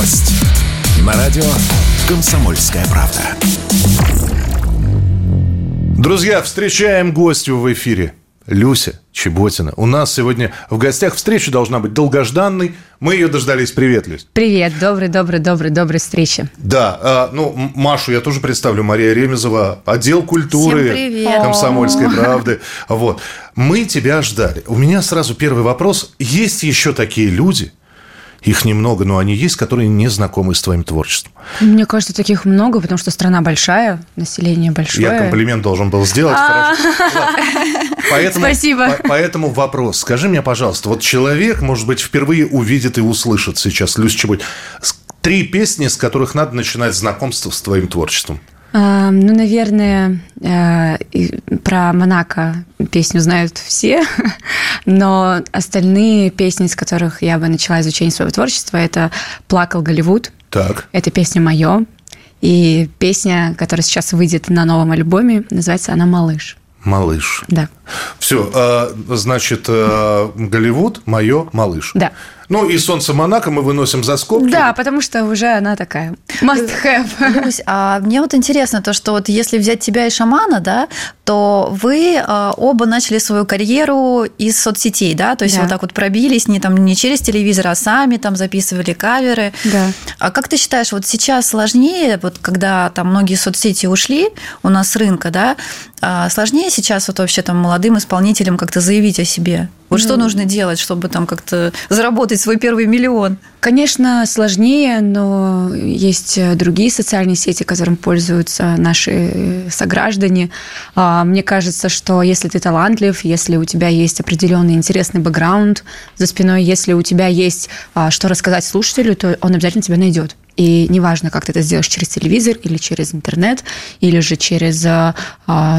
гость» на радио «Комсомольская правда». Друзья, встречаем гостю в эфире. Люся Чеботина. У нас сегодня в гостях встреча должна быть долгожданной. Мы ее дождались. Привет, Люсь. Привет, добрый, добрый, добрый, добрый встречи. Да, а, ну, Машу я тоже представлю. Мария Ремезова, отдел культуры комсомольской правды. Вот. Мы тебя ждали. У меня сразу первый вопрос. Есть еще такие люди, их немного, но они есть, которые не знакомы с твоим творчеством. Мне кажется, таких много, потому что страна большая, население большое. Я комплимент должен был сделать. А. Поэтому, Спасибо. Поэтому вопрос. Скажи мне, пожалуйста, вот человек, может быть, впервые увидит и услышит сейчас Люсь Чебуть. Три песни, с которых надо начинать знакомство с твоим творчеством. А, ну, наверное, э, про Монако песню знают все, но остальные песни, с которых я бы начала изучение своего творчества, это «Плакал Голливуд». Так. Это песня «Мое». И песня, которая сейчас выйдет на новом альбоме, называется она «Малыш». Малыш. Да. Все, а, значит, э, Голливуд, мое, малыш. Да. Ну, и «Солнце Монако» мы выносим за скобки. Да, потому что уже она такая must have. Люсь, а мне вот интересно то, что вот если взять тебя и шамана, да, то вы а, оба начали свою карьеру из соцсетей, да, то есть да. вот так вот пробились не там не через телевизор, а сами там записывали каверы. Да. А как ты считаешь, вот сейчас сложнее, вот когда там многие соцсети ушли у нас с рынка, да, а сложнее сейчас вот вообще там молодым исполнителям как-то заявить о себе? Вот ну, что нужно делать, чтобы там как-то заработать свой первый миллион? Конечно, сложнее, но есть другие социальные сети, которым пользуются наши сограждане. А, мне кажется, что если ты талантлив, если у тебя есть определенный интересный бэкграунд за спиной, если у тебя есть а, что рассказать слушателю, то он обязательно тебя найдет. И неважно, как ты это сделаешь через телевизор или через интернет, или же через, а,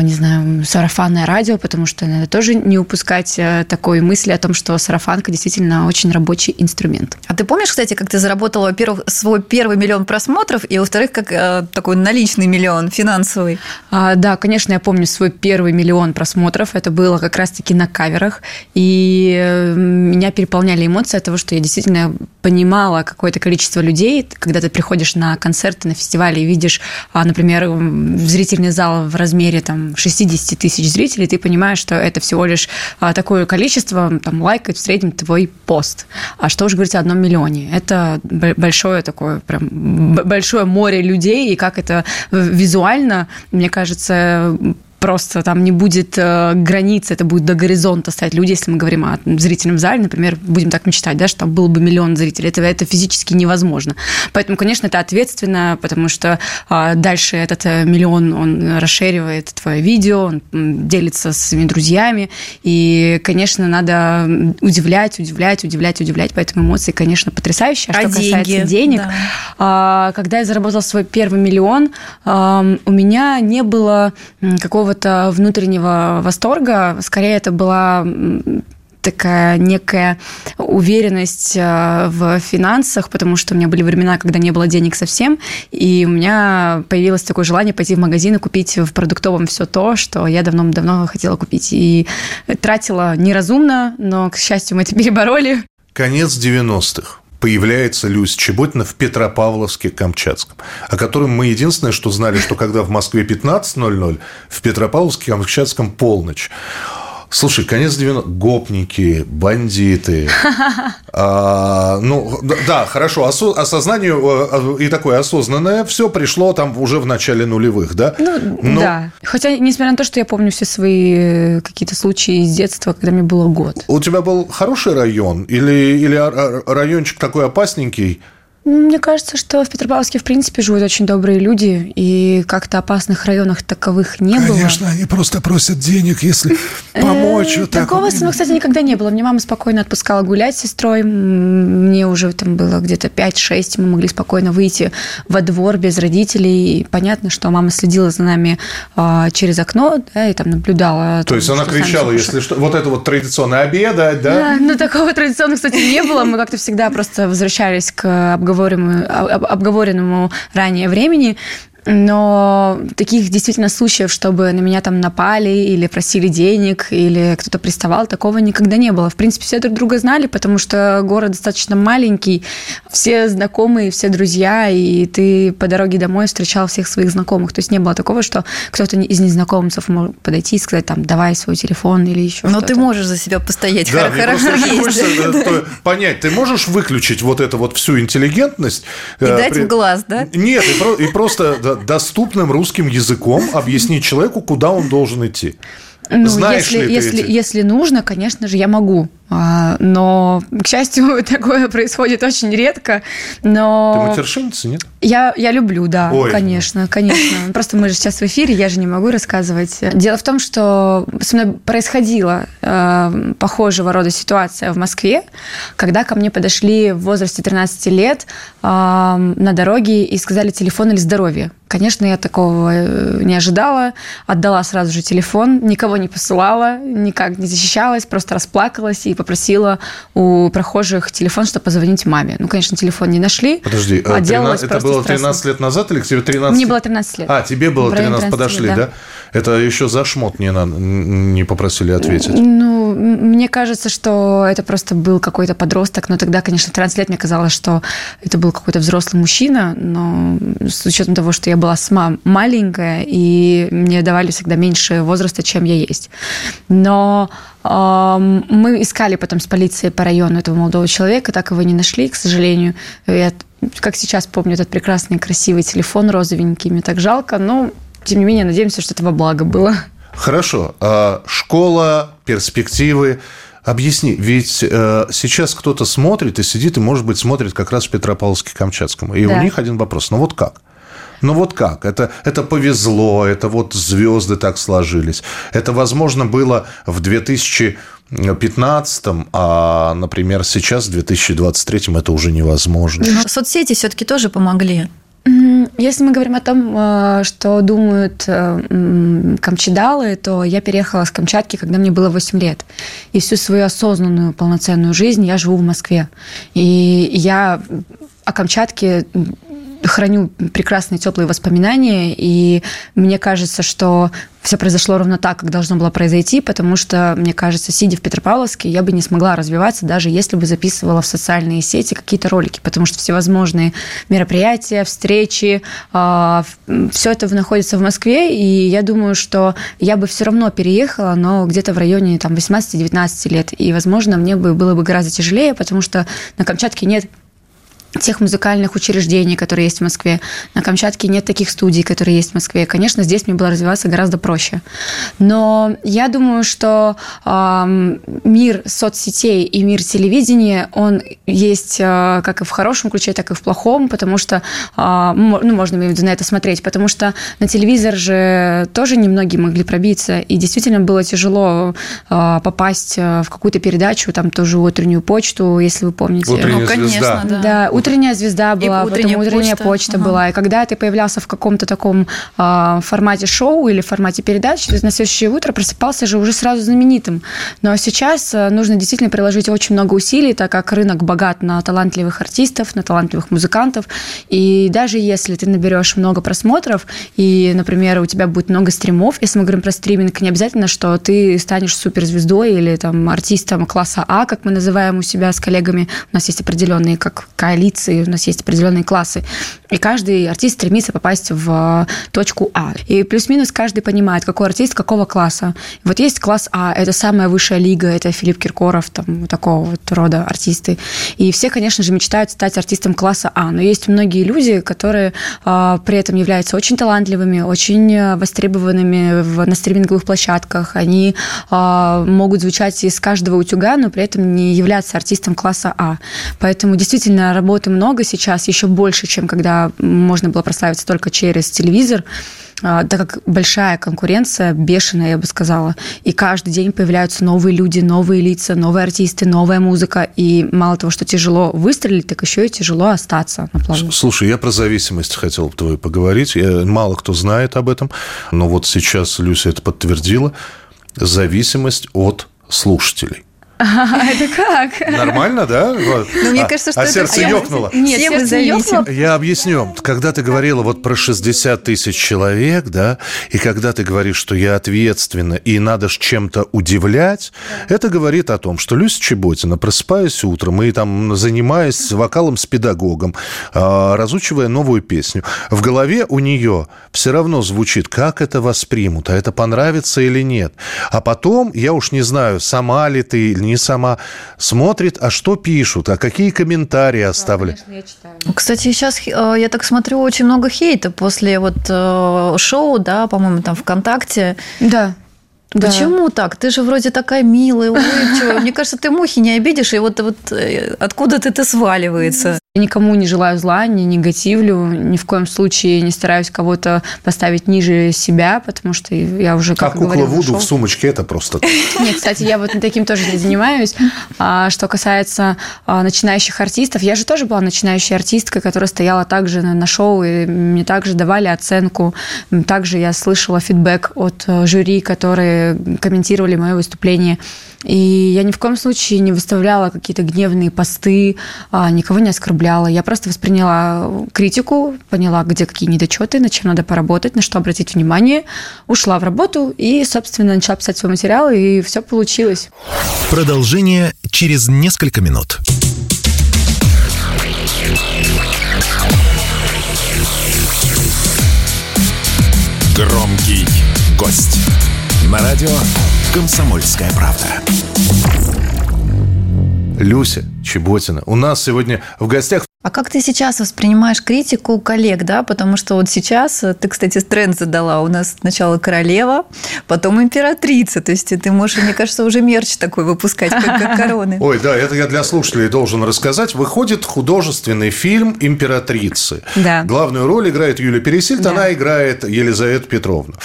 не знаю, сарафанное радио, потому что надо тоже не упускать э, такой мысли о том, что сарафанка действительно очень рабочий инструмент. А ты помнишь, кстати, как ты заработала, во-первых, свой первый миллион просмотров, и, во-вторых, как э, такой наличный миллион финансовый? А, да, конечно, я помню свой первый миллион просмотров. Это было как раз-таки на каверах. И э, меня переполняли эмоции от того, что я действительно понимала какое-то количество людей, когда ты приходишь на концерты, на фестивали и видишь, а, например, зрительный зал в размере там, 60 тысяч зрителей, ты понимаешь, что это всего лишь а, такое количество там, лайкает в среднем твой пост. А что уже говорить о одном миллионе? Это большое такое, прям большое море людей, и как это визуально, мне кажется, просто там не будет э, границы, это будет до горизонта стоять люди, если мы говорим о зрительном зале, например, будем так мечтать, да, что там было бы миллион зрителей, это, это физически невозможно. Поэтому, конечно, это ответственно, потому что э, дальше этот э, миллион, он расширивает твое видео, он делится со своими друзьями, и, конечно, надо удивлять, удивлять, удивлять, удивлять, поэтому эмоции, конечно, потрясающие. А, а что деньги? касается денег, да. э, когда я заработала свой первый миллион, э, у меня не было какого какого-то внутреннего восторга. Скорее, это была такая некая уверенность э, в финансах, потому что у меня были времена, когда не было денег совсем, и у меня появилось такое желание пойти в магазин и купить в продуктовом все то, что я давно-давно хотела купить. И тратила неразумно, но, к счастью, мы это перебороли. Конец 90-х появляется Люсь Чеботина в Петропавловске-Камчатском, о котором мы единственное, что знали, что когда в Москве 15.00, в Петропавловске-Камчатском полночь. Слушай, конец 90 гопники, бандиты. А, ну, да, хорошо, осо- осознание э, и такое осознанное все пришло там уже в начале нулевых, да? Ну, Но... да. Хотя, несмотря на то, что я помню все свои э, какие-то случаи из детства, когда мне было год. У тебя был хороший район или, или райончик такой опасненький? Мне кажется, что в Петропавловске, в принципе, живут очень добрые люди, и как-то опасных районах таковых не Конечно, было. Конечно, они просто просят денег, если помочь. Вот Такого со мной, кстати, никогда не было. Мне мама спокойно отпускала гулять с сестрой. Мне уже там было где-то 5-6, мы могли спокойно выйти во двор без родителей. И понятно, что мама следила за нами а, через окно, да, и там наблюдала. То там, есть она кричала, если что, вот это вот традиционное обедать, да? Да, ну такого традиционного, кстати, не было. Мы как-то всегда просто возвращались к обговоренному, обговоренному ранее времени. Но таких действительно случаев, чтобы на меня там напали или просили денег, или кто-то приставал, такого никогда не было. В принципе, все друг друга знали, потому что город достаточно маленький, все знакомые, все друзья, и ты по дороге домой встречал всех своих знакомых. То есть не было такого, что кто-то из незнакомцев мог подойти и сказать, там, давай свой телефон или еще Но что-то. ты можешь за себя постоять. Да, Хор- мне Хорошо есть. хочется, э, понять, ты можешь выключить вот эту вот всю интеллигентность? И э, дать при- в глаз, да? Нет, и, про- и просто доступным русским языком объяснить человеку, куда он должен идти. Ну, Знаешь если, ли ты если, эти- если нужно, конечно же, я могу. А, Но, к счастью, такое происходит очень редко. Ты Но матершинница, нет? я, я люблю, да, Ой. конечно, конечно. Просто мы же сейчас в эфире, я же не могу рассказывать. Дело в том, что со мной происходила э, похожего рода ситуация в Москве, когда ко мне подошли в возрасте 13 лет э, на дороге и сказали телефон или здоровье. Конечно, я такого э, не ожидала. Отдала сразу же телефон, никого не посылала, никак не защищалась, просто расплакалась и попросила у прохожих телефон, чтобы позвонить маме. Ну, конечно, телефон не нашли. Подожди, Отделалась 13 это было стрессом. 13 лет назад или тебе 13? Мне было 13 лет. А, тебе было В районе 13, 13 подошли, лет, да? да. Это еще за шмот не, надо, не попросили ответить. Ну, мне кажется, что это просто был какой-то подросток, но тогда, конечно, 13 лет мне казалось, что это был какой-то взрослый мужчина, но с учетом того, что я была сама маленькая, и мне давали всегда меньше возраста, чем я есть. Но мы искали потом с полицией по району этого молодого человека, так его не нашли, к сожалению. Я, как сейчас помню, этот прекрасный, красивый телефон розовенький, мне так жалко, но тем не менее, надеемся, что это во благо было. Хорошо. А школа, перспективы. Объясни, ведь э, сейчас кто-то смотрит и сидит, и, может быть, смотрит как раз в Петропавловске-Камчатском. И Да. у них один вопрос. Ну вот как? Ну вот как? Это, это повезло, это вот звезды так сложились. Это, возможно, было в 2015, а, например, сейчас, в 2023 это уже невозможно. Но соцсети все-таки тоже помогли. Если мы говорим о том, э, что думают э, камчедалы, то я переехала с Камчатки, когда мне было 8 лет. И всю свою осознанную, полноценную жизнь я живу в Москве. И я о Камчатке храню прекрасные теплые воспоминания, и мне кажется, что все произошло ровно так, как должно было произойти, потому что, мне кажется, сидя в Петропавловске, я бы не смогла развиваться, даже если бы записывала в социальные сети какие-то ролики, потому что всевозможные мероприятия, встречи, все это находится в Москве, и я думаю, что я бы все равно переехала, но где-то в районе там, 18-19 лет, и, возможно, мне бы было бы гораздо тяжелее, потому что на Камчатке нет тех музыкальных учреждений, которые есть в Москве. На Камчатке нет таких студий, которые есть в Москве. Конечно, здесь мне было развиваться гораздо проще. Но я думаю, что э, мир соцсетей и мир телевидения, он есть э, как и в хорошем ключе, так и в плохом, потому что, э, ну, можно на это смотреть, потому что на телевизор же тоже немногие могли пробиться, и действительно было тяжело э, попасть в какую-то передачу, там тоже утреннюю почту, если вы помните. Утренняя Ну, конечно, звезда. да. Да, утренняя звезда была, утренняя потом утренняя почта. почта, Ага. была. И когда ты появлялся в каком-то таком а, формате шоу или формате передач, ты на следующее утро просыпался же уже сразу знаменитым. Но сейчас а, нужно действительно приложить очень много усилий, так как рынок богат на талантливых артистов, на талантливых музыкантов. И даже если ты наберешь много просмотров, и, например, у тебя будет много стримов, если мы говорим про стриминг, не обязательно, что ты станешь суперзвездой или там артистом класса А, как мы называем у себя с коллегами. У нас есть определенные как коалиции, у нас есть определенные классы. И каждый артист стремится попасть в точку А. И плюс-минус каждый понимает, какой артист какого класса. Вот есть класс А, это самая высшая лига, это Филипп Киркоров, там, такого вот рода артисты. И все, конечно же, мечтают стать артистом класса А. Но есть многие люди, которые а, при этом являются очень талантливыми, очень востребованными в, на стриминговых площадках. Они а, могут звучать из каждого утюга, но при этом не являться артистом класса А. Поэтому действительно работы много сейчас, еще больше, чем когда можно было прославиться только через телевизор а, так как большая конкуренция, бешеная, я бы сказала, и каждый день появляются новые люди, новые лица, новые артисты, новая музыка, и мало того, что тяжело выстрелить, так еще и тяжело остаться на плаву. Слушай, я про зависимость хотел бы твою поговорить. Я, мало кто знает об этом, но вот сейчас Люся это подтвердила. Зависимость от слушателей. Это как? Нормально, да? Вот. Ну, мне А- кажется, что а это сердце ёкнуло. Нет, сердце зависим. ёкнуло. Я объясню. Когда ты говорила вот про 60 тысяч человек, да, и когда ты говоришь, что я ответственна и надо ж чем-то удивлять, это говорит о том, что Люся Чеботина, просыпаясь утром и там занимаясь вокалом с педагогом, а, разучивая новую песню, в голове у нее все равно звучит, как это воспримут, а это понравится или нет. А потом, я уж не знаю, сама ли ты или не сама, смотрит, а что пишут, а какие комментарии оставляют. Кстати, сейчас, э, я так смотрю, очень много хейта после вот э, шоу, да, по-моему, там ВКонтакте. Да. Да. Почему так? Ты же вроде такая милая, улыбчивая. Мне кажется, ты мухи не обидишь, и вот, вот э, откуда-то это сваливается. Я никому не желаю зла, не негативлю, ни в коем случае не стараюсь кого-то поставить ниже себя, потому что я уже, как, Как кукла говорила, Вуду в сумочке, это просто... Нет, кстати, я вот таким тоже не занимаюсь. А что касается а, начинающих артистов, я же тоже была начинающей артисткой, которая стояла также на, на шоу, и мне также давали оценку. Также я слышала фидбэк от э, жюри, которые комментировали мое выступление. И я ни в коем случае не выставляла какие-то гневные посты, а, никого не оскорбляла. Я просто восприняла критику, поняла, где какие недочеты, на чем надо поработать, на что обратить внимание, ушла в работу и, собственно, начала писать свой материал, и все получилось. Продолжение через несколько минут. Громкий гость. На радио «Комсомольская правда». Люся Чеботина. У нас сегодня в гостях А как ты сейчас воспринимаешь критику коллег, да? Потому что вот сейчас, э, ты, кстати, тренд задала, у нас сначала королева, потом императрица. То есть ты можешь, мне кажется, уже мерч такой выпускать, как, как короны. Ой, да, это я для слушателей должен рассказать. Выходит художественный фильм «Императрицы». Да. Главную роль играет Юлия Пересильд, Да. она играет Елизавету Петровну.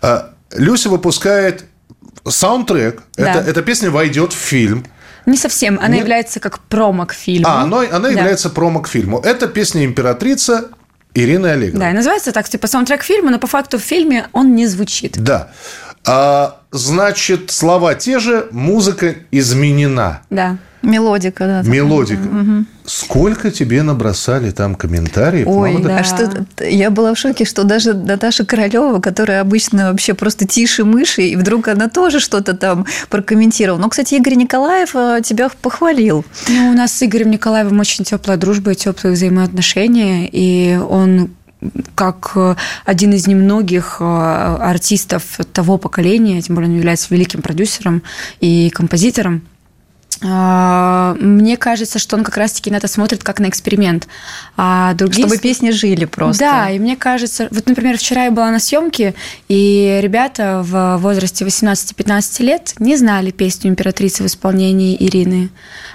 А, Люся выпускает саундтрек. Да. Это, эта песня войдет в фильм. Не совсем. Она Не- является как промо к фильму. А, она, она Да. является промо к фильму. Это песня «Императрица» Ирины Олеговны. Да, и называется так, типа саундтрек фильма, но по факту в фильме он не звучит. Да. А, значит, слова те же, музыка изменена. Да. Мелодика, да. Мелодика. Сколько тебе набросали там комментариев? Ой, Мало да. а что я была в шоке, что даже Наташа Королева, которая обычно вообще просто тише мыши, и вдруг она тоже что-то там прокомментировала. Но, кстати, Игорь Николаев э, тебя похвалил. Ну, у нас с Игорем Николаевым очень теплая дружба и теплые взаимоотношения, и он как э, один из немногих э, артистов того поколения, тем более он является великим продюсером и композитором, а, мне кажется, что он как раз-таки на это смотрит как на эксперимент. А другие Чтобы песни жили просто. Да, и мне кажется, вот, например, вчера я была на съемке, и ребята в возрасте 18-15 лет не знали песню «Императрица» в исполнении Ирины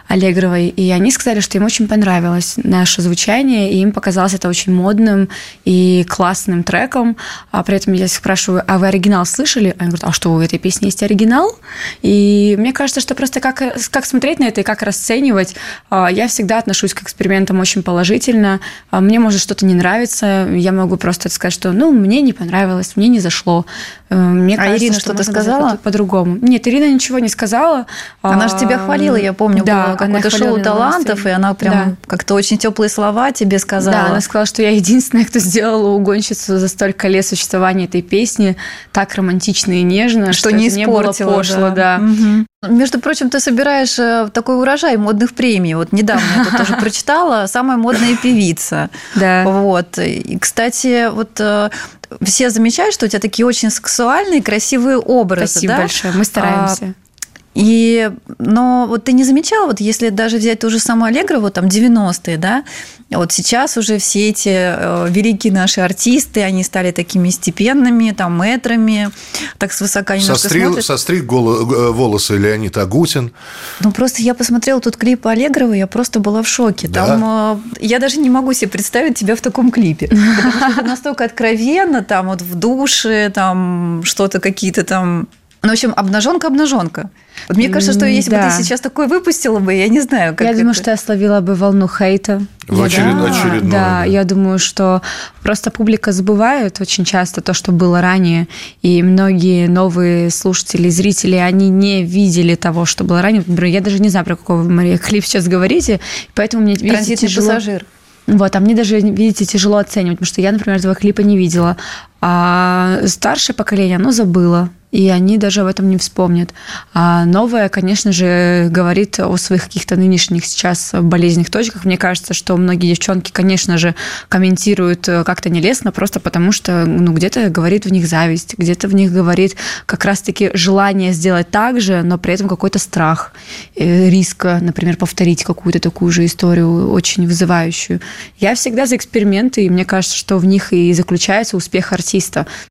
Аллегровой, и они сказали, что им очень понравилось наше звучание, и им показалось это очень модным и классным треком. А при этом я спрашиваю, а вы оригинал слышали? Они говорят, а что, у этой песни есть оригинал? И мне кажется, что просто как, как смотреть на это и как расценивать, а, я всегда отношусь к экспериментам очень положительно. А, Мне может что-то не нравится, я могу просто сказать, что ну, мне не понравилось, мне не зашло. Э, Мне А Ирина что-то сказала? по- По-другому. Нет, Ирина ничего не сказала. Она же тебя А, хвалила, я помню, да, было какое-то шоу талантов, и она прям Да. как-то очень теплые слова тебе сказала. Да, она сказала, что я единственная, кто сделала угонщицу за столько лет существования этой песни так романтично и нежно, что, что, не это не было испортила. пошло, да. Мгм. Между прочим, ты собираешь э, такой урожай модных премий. Вот недавно я тут тоже прочитала «Самая модная певица». Да. Вот. И, кстати, вот э, все замечают, что у тебя такие очень сексуальные, красивые образы. Спасибо да? большое, мы стараемся. И, но вот ты не замечала, вот если даже взять ту же самую Аллегрову, там 90-е, да, вот сейчас уже все эти э, великие наши артисты, они стали такими степенными, там, мэтрами, так свысока немножко Сострил, смотрят. состриг голо- э, волосы Леонид Агутин. Ну, просто я посмотрела тут клип Аллегровой, я просто была в шоке. Да? Там э, я даже не могу себе представить тебя в таком клипе. Потому что это настолько откровенно, там вот в душе, там что-то какие-то там... Ну, в общем, обнаженка-обнаженка. Вот мне кажется, что если бы Да. ты сейчас такое выпустила бы, я не знаю, как я думаю, это. что я словила бы волну хейта. В очеред- да, очередное, да, да. я думаю, что просто публика забывает очень часто то, что было ранее, и многие новые слушатели, зрители, они не видели того, что было ранее. Например, я даже не знаю, про какой вы, Мария, клип сейчас говорите, поэтому мне видите, Транзитный тяжело. пассажир. Вот, а мне даже, видите, тяжело оценивать, потому что я, например, этого клипа не видела. А старшее поколение, оно забыло, и они даже об этом не вспомнят. А новое, конечно же, говорит о своих каких-то нынешних сейчас болезненных точках. Мне кажется, что многие девчонки, конечно же, комментируют э, как-то нелестно, просто потому что ну, где-то говорит в них зависть, где-то в них говорит как раз-таки желание сделать так же, но при этом какой-то страх, э, риска, например, повторить какую-то такую же историю, очень вызывающую. Я всегда за эксперименты, и мне кажется, что в них и заключается успех артиста.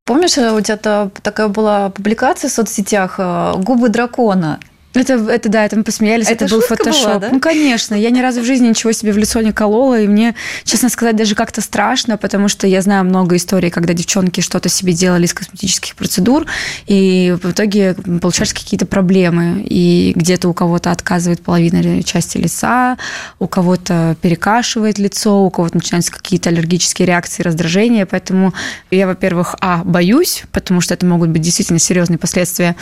Помнишь, э, у тебя та- такая была публикация в соцсетях э, «Губы дракона»? Это, это да, это мы посмеялись, Это это, был шутка была, фотошоп. да? Ну, конечно, я ни разу в жизни ничего себе в лицо не колола, и мне, честно сказать, даже как-то страшно, потому что я знаю много историй, когда девчонки что-то себе делали из косметических процедур, и в итоге получаются какие-то проблемы, и где-то у кого-то отказывает половина части лица, у кого-то перекашивает лицо, у кого-то начинаются какие-то аллергические реакции, раздражения, поэтому я, во-первых, а, боюсь, потому что это могут быть действительно серьезные последствия,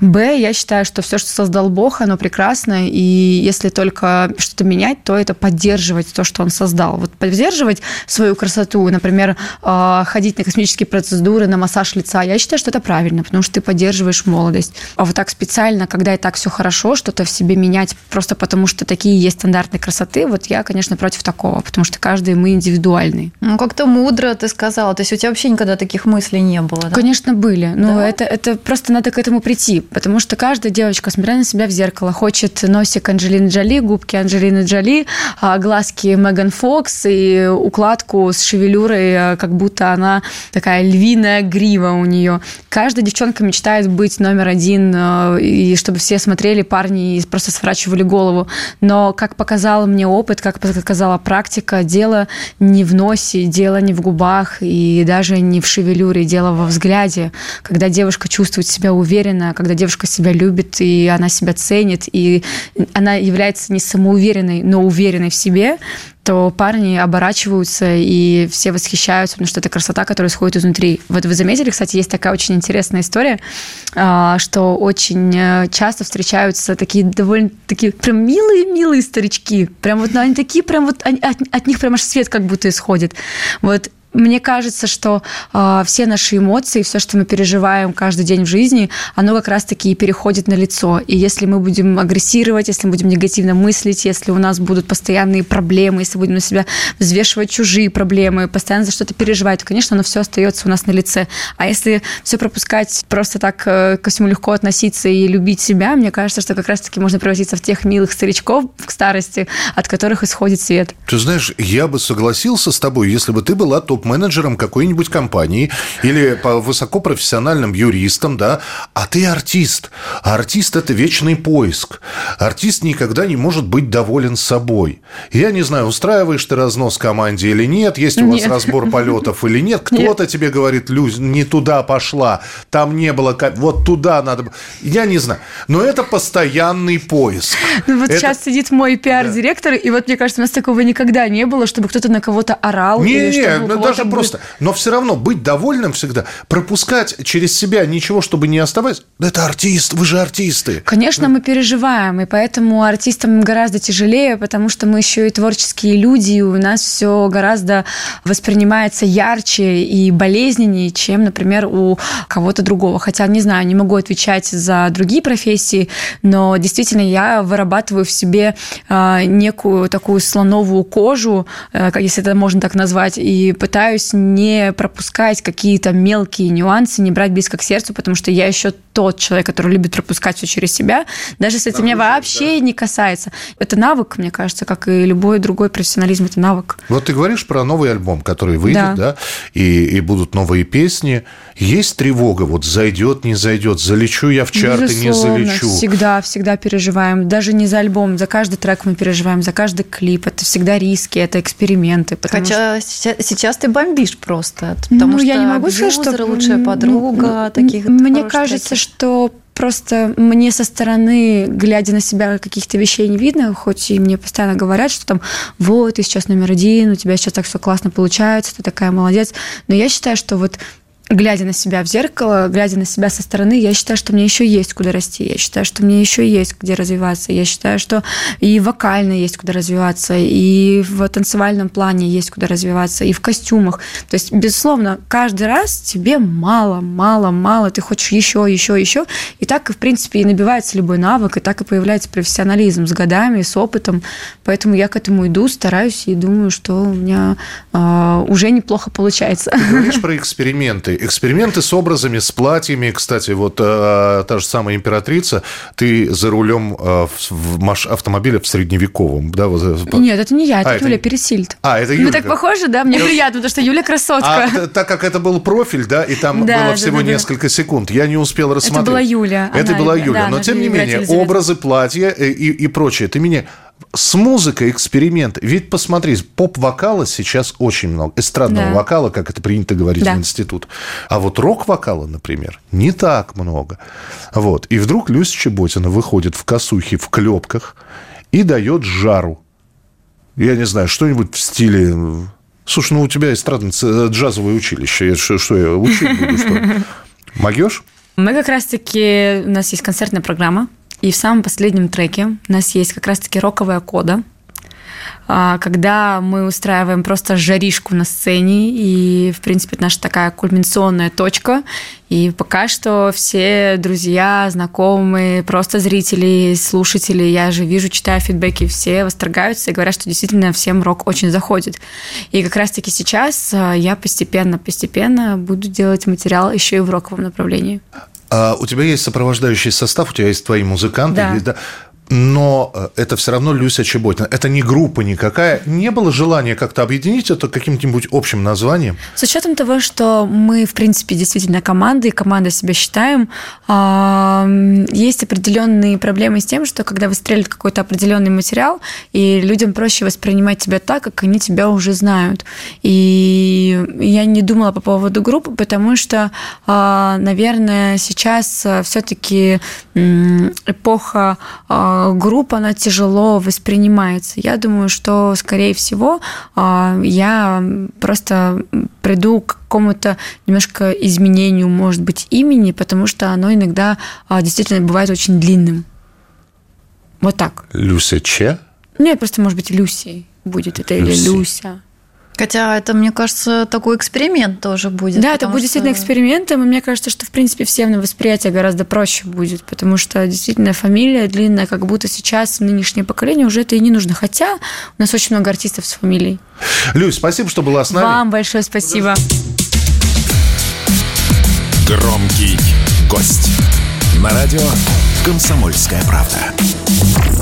б, я считаю, что все, что создал Бог, оно прекрасно, и если только что-то менять, то это поддерживать то, что он создал. Вот поддерживать свою красоту, например, э, ходить на косметические процедуры, на массаж лица, я считаю, что это правильно, потому что ты поддерживаешь молодость. А вот так специально, когда и так все хорошо, что-то в себе менять просто потому, что такие есть стандарты красоты, вот я, конечно, против такого, потому что каждый мы индивидуальный. Ну, как-то мудро ты сказала. То есть у тебя вообще никогда таких мыслей не было, да? Конечно, были. Но Да? это, это просто надо к этому прийти. Потому что каждая девочка, смотря на себя в зеркало, хочет носик Анджелины Джоли, губки Анджелины Джоли, а, глазки Меган Фокс и укладку с шевелюрой, а, как будто она такая львиная грива у нее. Каждая девчонка мечтает быть номер один, а, и чтобы все смотрели парни и просто сворачивали голову. Но, как показал мне опыт, как показала практика, дело не в носе, дело не в губах и даже не в шевелюре, дело во взгляде. Когда девушка чувствует себя уверенно, когда девушка себя любит, и она себя ценит, и она является не самоуверенной, но уверенной в себе, то парни оборачиваются и все восхищаются, потому что это красота, которая исходит изнутри. Вот вы заметили, кстати, есть такая очень интересная история, а, что очень э, часто встречаются такие довольно такие прям милые-милые старички. Прям вот ну, они такие, прям вот они- от, от них прям аж свет как будто исходит. Вот мне кажется, что э, все наши эмоции, все, что мы переживаем каждый день в жизни, оно как раз-таки и переходит на лицо. И если мы будем агрессировать, если мы будем негативно мыслить, если у нас будут постоянные проблемы, если будем на себя взвешивать чужие проблемы, постоянно за что-то переживать, то, конечно, оно все остается у нас на лице. А если все пропускать, просто так э, ко всему легко относиться и любить себя, мне кажется, что как раз-таки можно превратиться в тех милых старичков к старости, от которых исходит свет. Ты знаешь, я бы согласился с тобой, если бы ты была топ-менеджером какой-нибудь компании или по высокопрофессиональным юристом, да, а ты артист. А артист – это вечный поиск. Артист никогда не может быть доволен собой. Я не знаю, устраиваешь ты разнос команде или нет, есть у вас Нет. разбор полетов или нет. Кто-то тебе говорит, Люсь, не туда пошла, там не было, вот туда надо. б-». Я не знаю. Но это постоянный поиск. Ну вот Это- сейчас сидит мой пиар-директор, и вот мне кажется, у нас такого никогда не было, чтобы кто-то на кого-то орал. Не, или не, чтобы даже был- просто. Но все равно быть довольным всегда, пропускать через себя ничего, чтобы не оставать. Да Это артист, вы же артисты. Конечно, мы переживаем, и поэтому артистам гораздо тяжелее, потому что мы еще и творческие люди, и у нас все гораздо воспринимается ярче и болезненнее, чем, например, у кого-то другого. Хотя, не знаю, не могу отвечать за другие профессии, но действительно я вырабатываю в себе а, некую такую слоновую кожу, э, если это можно так назвать, и пытаюсь не пропускать какие-то мелкие нюансы, не брать близко к сердцу, потому что я еще тот человек, который любит пропускать все через себя, даже если это меня вообще не касается. Это навык, мне кажется, как и любой другой профессионализм, это навык. Вот ты говоришь про новый альбом, который выйдет, да, Да. и, и будут новые песни. Есть тревога, вот зайдет, не зайдет, залечу я в чарты, не Безусловно, залечу. всегда, всегда переживаем. Даже не за альбом, за каждый трек мы переживаем, за каждый клип. Это всегда риски, это эксперименты. потому что- Хотя сейчас, сейчас ты бомбишь просто. Потому ну, что я не могу сказать, что... лучшая подруга, м, таких Мне кажется, треков. что просто мне со стороны, глядя на себя, каких-то вещей не видно, хоть и мне постоянно говорят, что там, вот, ты сейчас номер один, у тебя сейчас так все классно получается, ты такая молодец. Но я считаю, что вот глядя на себя в зеркало, глядя на себя со стороны, я считаю, что мне еще есть куда расти. Я считаю, что мне еще есть где развиваться. Я считаю, что и вокально есть куда развиваться, и в танцевальном плане есть куда развиваться, и в костюмах. То есть, безусловно, каждый раз тебе мало, мало, мало, ты хочешь еще, еще, еще. И так, в принципе, и набивается любой навык, и так и появляется профессионализм с годами, с опытом. Поэтому я к этому иду, стараюсь и думаю, что у меня э, уже неплохо получается. Ты говоришь про эксперименты эксперименты с образами, с платьями. Кстати, вот э, та же самая императрица, ты за рулем э, в маш... автомобиля в средневековом, да? Вот, Нет, это не я, это а, Юля это... Пересильд. А, это Юля. Мы так похожи, да? Мне приятно, потому что Юля красотка. А, так как это был профиль, да, и там да, было да, всего да, несколько секунд, я не успел рассмотреть. Это была Юля. Это она, была Юля, да, но тем не менее, образы, платья и, и, и прочее. Ты меня с музыкой эксперимент. Ведь посмотри, поп-вокала сейчас очень много. Эстрадного да. вокала, как это принято говорить да. в институт. А вот рок-вокала, например, не так много. Вот. И вдруг Люся Чеботина выходит в косухе, в клепках и дает жару. Я не знаю, что-нибудь в стиле... Слушай, ну у тебя эстрадно-джазовое училище. Я, что, что я учить буду? Что? Могешь? Мы как раз-таки... У нас есть концертная программа и в самом последнем треке у нас есть как раз-таки роковая кода, а, когда мы устраиваем просто жаришку на сцене, и, в принципе, это наша такая кульминационная точка, и пока что все друзья, знакомые, просто зрители, слушатели, я же вижу, читаю фидбэки, все восторгаются и говорят, что действительно всем рок очень заходит. И как раз-таки сейчас а, я постепенно-постепенно буду делать материал еще и в роковом направлении. А у тебя есть сопровождающий состав, у тебя есть твои музыканты, да. Есть, да? Но э, это все равно Люся Чеботина. Это не группа никакая. Не было желания как-то объединить это каким-нибудь общим названием? С учетом того, что мы, в принципе, действительно команда, и команда себя считаем, есть определенные проблемы с тем, что когда выстреливает какой-то определенный материал, и людям проще воспринимать тебя так, как они тебя уже знают. И я не думала по поводу группы, потому что, а, наверное, сейчас э, все-таки эпоха группа, она тяжело воспринимается. Я думаю, что, скорее всего, а, я просто приду к какому-то немножко изменению, может быть, имени, потому что оно иногда а, действительно бывает очень длинным. Вот так. Люся Че? Нет, просто, может быть, Люси будет это Люси. или Люся. Хотя это, мне кажется, такой эксперимент тоже будет. Да, это будет что... действительно экспериментом, и мне кажется, что, в принципе, всем на восприятие гораздо проще будет, потому что действительно фамилия длинная, как будто сейчас нынешнее поколение уже это и не нужно. Хотя у нас очень много артистов с фамилией. Люсь, спасибо, что была с нами. Вам большое спасибо. Громкий гость. На радио «Комсомольская правда».